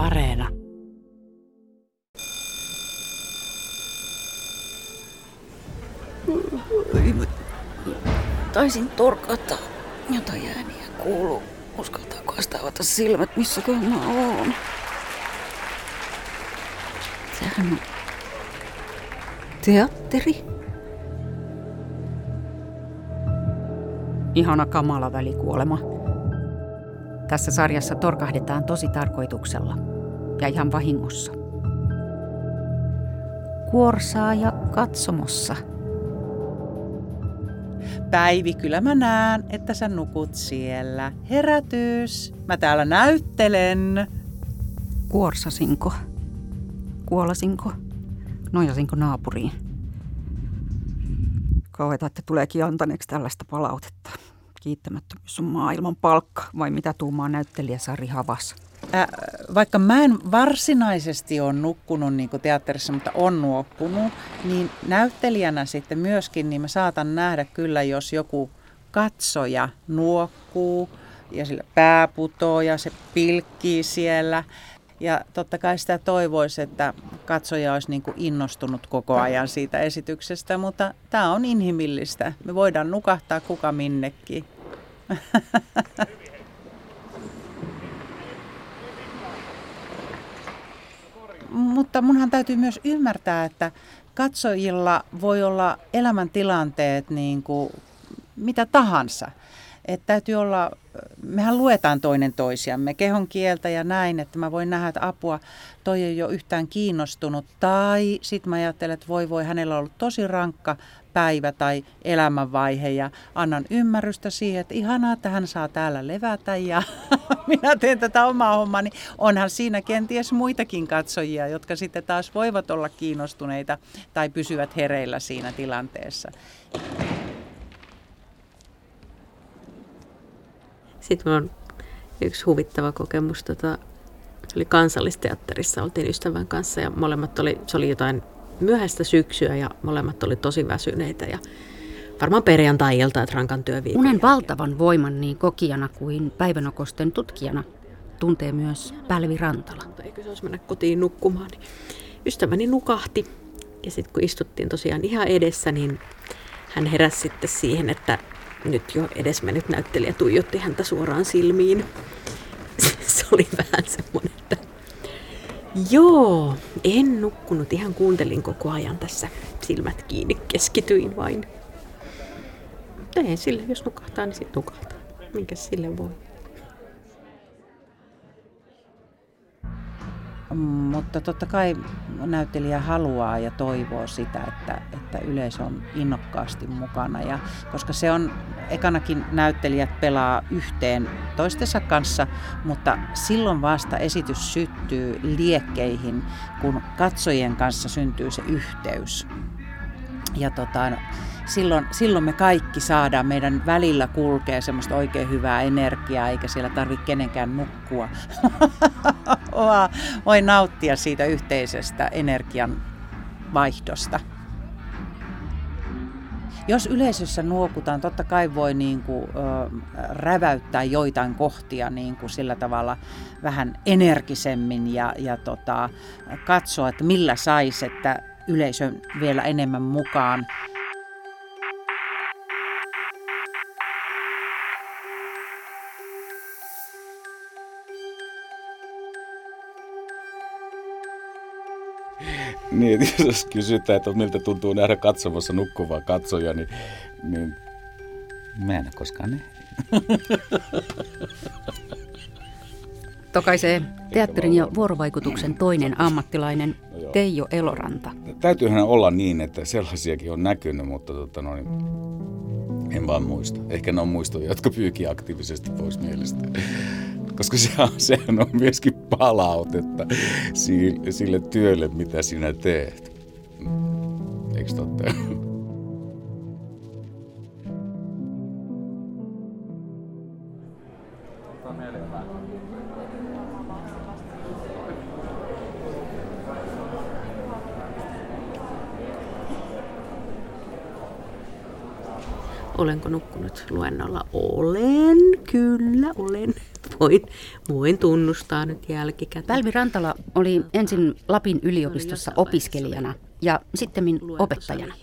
Areena. Taisin torkata jotain ääniä kuuluu. Uskaltaako avata silmät, missä mä oon? Sehän on teatteri. Ihana kamala välikuolema. Tässä sarjassa torkahdetaan tosi tarkoituksella ja ihan vahingossa. Kuorsaa ja katsomossa. Päivi, kyllä mä näen, että sä nukut siellä. Herätys. Mä täällä näyttelen. Kuorsasinko? Kuolasinko? Nojasinko naapuriin? Kauheeta, että tuleekin antaneeksi tällaista palautetta. Kiittämättömyys on maailman palkka, vai mitä tuumaa näyttelijä Sari Havas? Äh, vaikka mä en varsinaisesti ole nukkunut niin teatterissa, mutta on nuokkunut, niin näyttelijänä sitten myöskin, niin mä saatan nähdä kyllä, jos joku katsoja nuokkuu ja sillä pää putoo ja se pilkkii siellä. Ja totta kai sitä toivoisi, että katsoja olisi niin kuin innostunut koko ajan siitä esityksestä, mutta tämä on inhimillistä. Me voidaan nukahtaa kuka minnekin. mutta munhan täytyy myös ymmärtää, että katsojilla voi olla elämäntilanteet niin kuin mitä tahansa. Että täytyy olla, mehän luetaan toinen toisiamme, kehon kieltä ja näin, että mä voin nähdä, että apua, toi ei ole yhtään kiinnostunut. Tai sitten mä ajattelen, että voi voi, hänellä on ollut tosi rankka päivä tai elämänvaihe ja annan ymmärrystä siihen, että ihanaa, että hän saa täällä levätä ja minä teen tätä omaa hommaa, niin onhan siinä kenties muitakin katsojia, jotka sitten taas voivat olla kiinnostuneita tai pysyvät hereillä siinä tilanteessa. Sitten on yksi huvittava kokemus. Tota, oli kansallisteatterissa, oltiin ystävän kanssa ja molemmat oli, se oli jotain myöhäistä syksyä ja molemmat oli tosi väsyneitä ja varmaan perjantai-ilta, että rankan työviikon Unen valtavan voiman niin kokijana kuin päivänokosten tutkijana tuntee myös Pälvi Rantala. Eikö se olisi mennä kotiin nukkumaan, niin ystäväni nukahti. Ja sitten kun istuttiin tosiaan ihan edessä, niin hän heräsi sitten siihen, että nyt jo edesmennyt näyttelijä tuijotti häntä suoraan silmiin. Se oli vähän semmoinen, että joo, en nukkunut, ihan kuuntelin koko ajan tässä silmät kiinni, keskityin vain. Ei sille, jos nukahtaa, niin sitten nukahtaa. Minkä sille voi? Mutta totta kai näyttelijä haluaa ja toivoo sitä, että, että yleisö on innokkaasti mukana. Ja, koska se on, ekanakin näyttelijät pelaa yhteen toistensa kanssa, mutta silloin vasta esitys syttyy liekkeihin, kun katsojien kanssa syntyy se yhteys. Ja tota, silloin, silloin me kaikki saadaan, meidän välillä kulkee semmoista oikein hyvää energiaa, eikä siellä tarvitse kenenkään nukkua. Voi nauttia siitä yhteisestä energian vaihdosta. Jos yleisössä nuokutaan, totta kai voi niin kuin, ö, räväyttää joitain kohtia niin kuin sillä tavalla vähän energisemmin ja, ja tota, katsoa, että millä saisi, että yleisön vielä enemmän mukaan. Niin, jos kysytään, että miltä tuntuu nähdä katsomassa nukkuvaa katsoja, niin, niin mä en ole koskaan nähnyt. Tokaisee teatterin ja vuorovaikutuksen toinen ammattilainen Teijo Eloranta. Täytyyhän olla niin, että sellaisiakin on näkynyt, mutta tota noin, en vaan muista. Ehkä ne on muistoja, jotka pyyhkii aktiivisesti pois mielestä koska se on, sehän on myöskin palautetta sille, sille työlle, mitä sinä teet. Eikö totta? Olenko nukkunut luennolla? Olen, kyllä olen. voin, voin tunnustaa nyt jälkikäteen. Pälvi Rantala oli ensin Lapin yliopistossa opiskelijana ja sitten opettajana.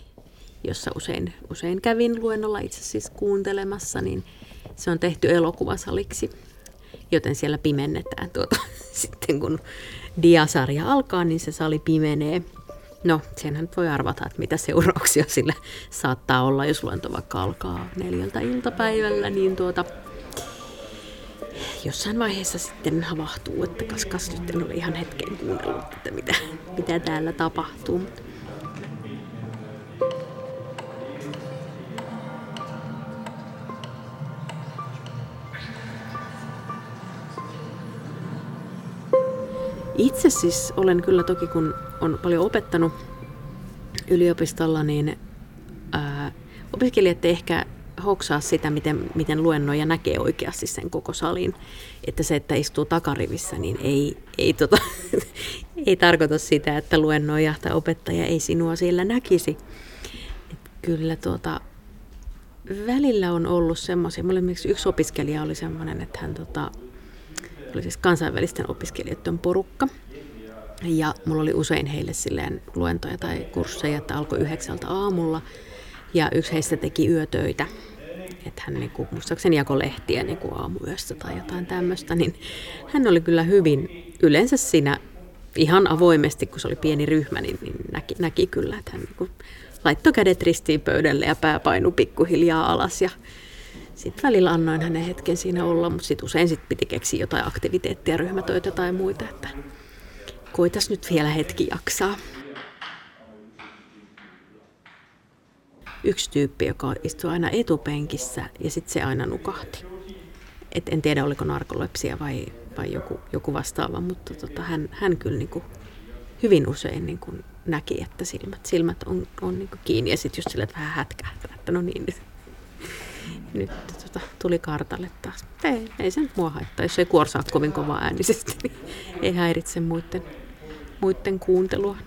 Jossa usein, usein kävin luennolla itse siis kuuntelemassa, niin se on tehty elokuvasaliksi, joten siellä pimennetään tuota. Sitten kun diasarja alkaa, niin se sali pimenee. No, senhän voi arvata, että mitä seurauksia sillä saattaa olla, jos luento vaikka alkaa neljältä iltapäivällä, niin tuota, jossain vaiheessa sitten havahtuu, että kas, kas nyt en ole ihan hetken kuunnellut, että mitä, mitä täällä tapahtuu. Itse siis olen kyllä toki, kun on paljon opettanut yliopistolla, niin ää, opiskelijat ehkä hoksaa sitä, miten, miten luennoja näkee oikeasti sen koko salin. Että se, että istuu takarivissä, niin ei, ei, tota, ei tarkoita sitä, että luennoja tai opettaja ei sinua siellä näkisi. Et kyllä tuota, välillä on ollut semmoisia, mulla yksi opiskelija oli semmoinen, että hän tota, oli siis kansainvälisten opiskelijoiden porukka. Ja mulla oli usein heille silleen luentoja tai kursseja, että alkoi yhdeksältä aamulla. Ja yksi heistä teki yötöitä. Että hän niinku, muistaakseni jako lehtiä niinku aamuyössä tai jotain tämmöistä. Niin hän oli kyllä hyvin yleensä siinä ihan avoimesti, kun se oli pieni ryhmä, niin, niin näki, näki kyllä, että hän niinku laittoi kädet ristiin pöydälle ja pää painui pikkuhiljaa alas. Ja sitten välillä annoin hänen hetken siinä olla, mutta sitten usein sit piti keksiä jotain aktiviteettia, ryhmätöitä tai muita, että koitas nyt vielä hetki jaksaa. Yksi tyyppi, joka istui aina etupenkissä ja sitten se aina nukahti. Et en tiedä, oliko narkolepsia vai, vai joku, joku vastaava, mutta tota, hän, hän kyllä niin kuin hyvin usein niin kuin näki, että silmät, silmät on, on niin kuin kiinni ja sitten just sille, että vähän hätkähtää, että no niin, nyt nyt tota, tuli kartalle taas. Ei, ei sen mua haittaa, jos ei kuorsaa kovin kovaa äänisesti, niin ei häiritse muiden, muiden kuuntelua.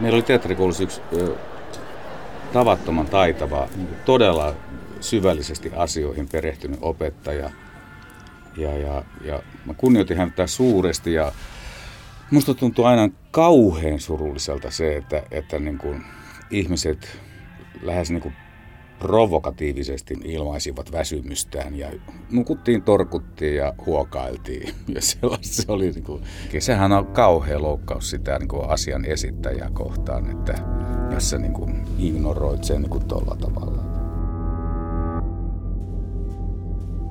Meillä oli teatterikoulussa yksi ö, tavattoman taitava, niin todella syvällisesti asioihin perehtynyt opettaja. Ja, ja, ja mä kunnioitin häntä suuresti ja musta tuntuu aina kauhean surulliselta se, että, että niin kuin, ihmiset lähes niin kuin provokatiivisesti ilmaisivat väsymystään ja nukuttiin, torkuttiin ja huokailtiin. Ja se oli niin kuin, sehän on kauhea loukkaus sitä niin kuin asian esittäjää kohtaan, että jos sä niin kuin ignoroit sen niin kuin tolla tavalla.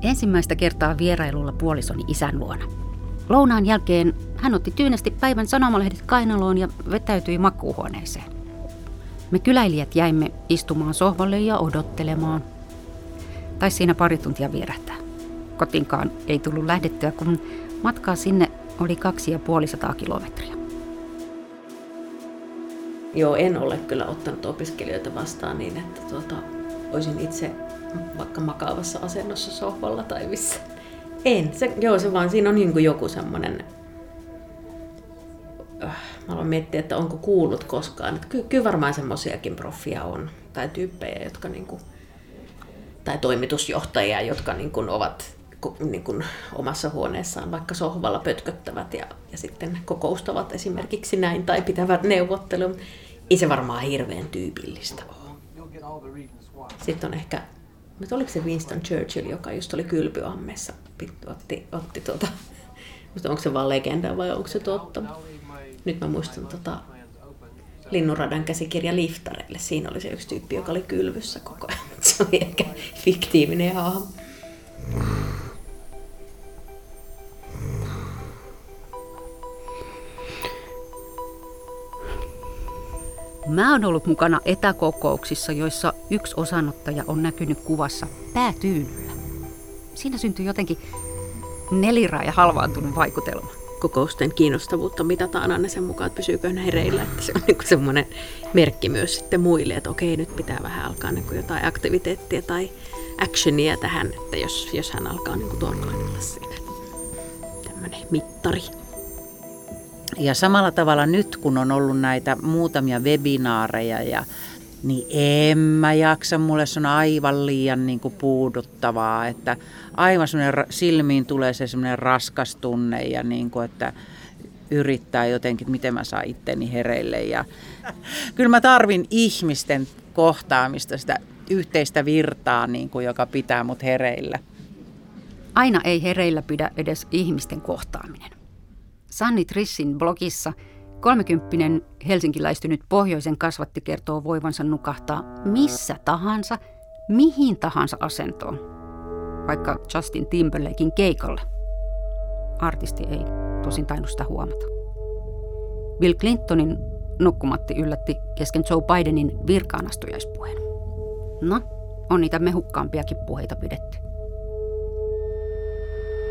Ensimmäistä kertaa vierailulla puolisoni isän luona. Lounaan jälkeen hän otti tyynesti päivän sanomalehdet kainaloon ja vetäytyi makuuhuoneeseen. Me kyläilijät jäimme istumaan sohvalle ja odottelemaan. Tai siinä pari tuntia vierähtää. Kotinkaan ei tullut lähdettyä, kun matkaa sinne oli kaksi ja puoli sataa kilometriä. Joo, en ole kyllä ottanut opiskelijoita vastaan niin, että tuota, olisin itse vaikka makaavassa asennossa sohvalla tai missä. En. Se, joo, se vaan siinä on niin joku semmoinen Äh, mä aloin miettiä, että onko kuullut koskaan. Ky- kyllä varmaan semmoisiakin proffia on, tai tyyppejä, jotka niinku, tai toimitusjohtajia, jotka niinku ovat niinku omassa huoneessaan vaikka sohvalla pötköttävät ja, ja sitten kokoustavat esimerkiksi näin tai pitävät neuvottelun. Ei se varmaan hirveän tyypillistä ole. Sitten on ehkä, nyt oliko se Winston Churchill, joka just oli kylpyammessa, otti, otti tuota, onko se vaan legenda vai onko se totta? Nyt mä muistan tota, Linnunradan käsikirja Liftareille. Siinä oli se yksi tyyppi, joka oli kylvyssä koko ajan. Se oli ehkä fiktiivinen hahmo. Mä oon ollut mukana etäkokouksissa, joissa yksi osanottaja on näkynyt kuvassa päätyynyllä. Siinä syntyy jotenkin neliraa ja halvaantunut vaikutelma kokousten kiinnostavuutta mitataan aina sen mukaan, että pysyykö ne hereillä. Että se on niin semmoinen merkki myös sitten muille, että okei, nyt pitää vähän alkaa niin jotain aktiviteettia tai actionia tähän, että jos, jos hän alkaa niin torkailla siinä. Tämmöinen mittari. Ja samalla tavalla nyt, kun on ollut näitä muutamia webinaareja ja Niin en mä jaksa, mulle se on aivan liian niin kuin puuduttavaa, että aivan semmoinen silmiin tulee se semmoinen raskas tunne ja niin kuin, että yrittää jotenkin, miten mä saan itteni hereille. Ja kyllä mä tarvin ihmisten kohtaamista, sitä yhteistä virtaa, niin kuin, joka pitää mut hereillä. Aina ei hereillä pidä edes ihmisten kohtaaminen. Sanni Trissin blogissa 30 helsinkiläistynyt pohjoisen kasvatti kertoo voivansa nukahtaa missä tahansa, mihin tahansa asentoon, vaikka Justin Timberlakein keikalle. Artisti ei tosin tainnut sitä huomata. Bill Clintonin nukkumatti yllätti kesken Joe Bidenin virkaanastujaispuheen. No, on niitä mehukkaampiakin puheita pidetty.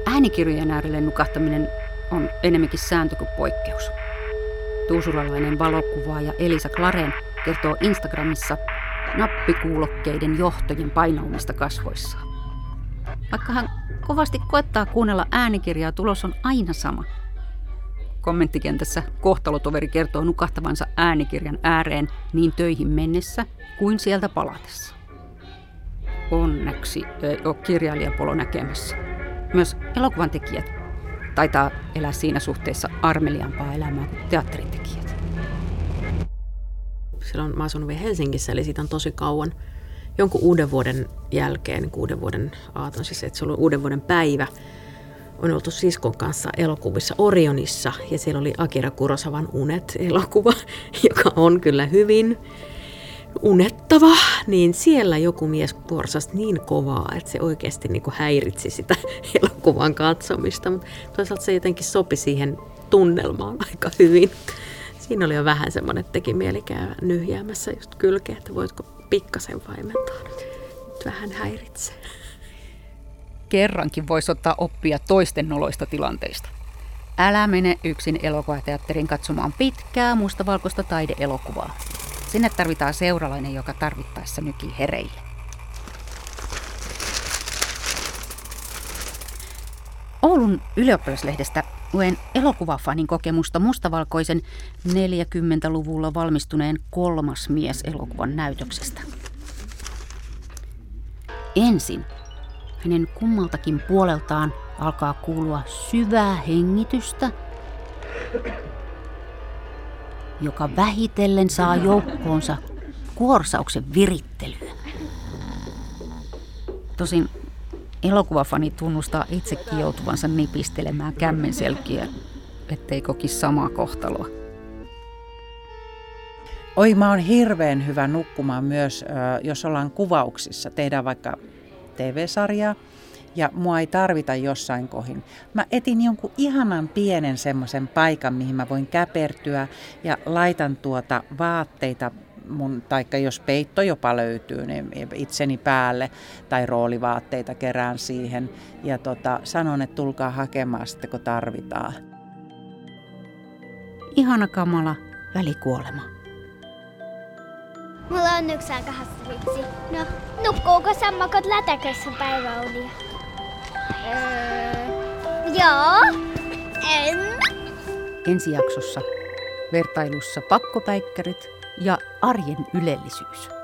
Äänikirjojen äärelle nukahtaminen on enemmänkin sääntö kuin poikkeus. Tuusulalainen valokuvaaja Elisa Klaren kertoo Instagramissa nappikuulokkeiden johtojen painaumista kasvoissaan. Vaikka hän kovasti koettaa kuunnella äänikirjaa, tulos on aina sama. Kommenttikentässä kohtalotoveri kertoo nukahtavansa äänikirjan ääreen niin töihin mennessä kuin sieltä palatessa. Onneksi ei ole kirjailijapolo näkemässä. Myös elokuvan tekijät taitaa elää siinä suhteessa armeliampaa elämää kuin teatteritekijät. Silloin mä asunut vielä Helsingissä, eli siitä on tosi kauan. Jonkun uuden vuoden jälkeen, niin uuden vuoden aaton, siis että se oli uuden vuoden päivä, on oltu siskon kanssa elokuvissa Orionissa ja siellä oli Akira Kurosavan Unet-elokuva, joka on kyllä hyvin unettava, niin siellä joku mies porsasi niin kovaa, että se oikeasti niin kuin häiritsi sitä elokuvan katsomista, mutta toisaalta se jotenkin sopi siihen tunnelmaan aika hyvin. Siinä oli jo vähän semmoinen, että teki mieli käydä nyhjäämässä just kylkeä, että voitko pikkasen vaimentaa nyt vähän häiritsee. Kerrankin voisi ottaa oppia toisten noloista tilanteista. Älä mene yksin elokuvateatterin katsomaan pitkää mustavalkoista taideelokuvaa. Sinne tarvitaan seuralainen, joka tarvittaessa nykii hereille. Oulun ylioppilaslehdestä luen elokuvafanin kokemusta mustavalkoisen 40-luvulla valmistuneen kolmas mies elokuvan näytöksestä. Ensin hänen kummaltakin puoleltaan alkaa kuulua syvää hengitystä joka vähitellen saa joukkoonsa kuorsauksen virittelyä. Tosin elokuvafani tunnustaa itsekin joutuvansa nipistelemään kämmenselkiä, ettei koki samaa kohtaloa. Oi, mä oon hirveän hyvä nukkumaan myös, jos ollaan kuvauksissa. Tehdään vaikka TV-sarjaa ja mua ei tarvita jossain kohin. Mä etin jonkun ihanan pienen semmoisen paikan, mihin mä voin käpertyä ja laitan tuota vaatteita mun, taikka jos peitto jopa löytyy, niin itseni päälle tai roolivaatteita kerään siihen ja tota, sanon, että tulkaa hakemaan sitten, kun tarvitaan. Ihana kamala välikuolema. Mulla on yksi aika hassu No, nukkuuko sammakot lätäkössä päiväunia? Öö, joo. En. Ensi jaksossa vertailussa pakkopäikkärit ja arjen ylellisyys.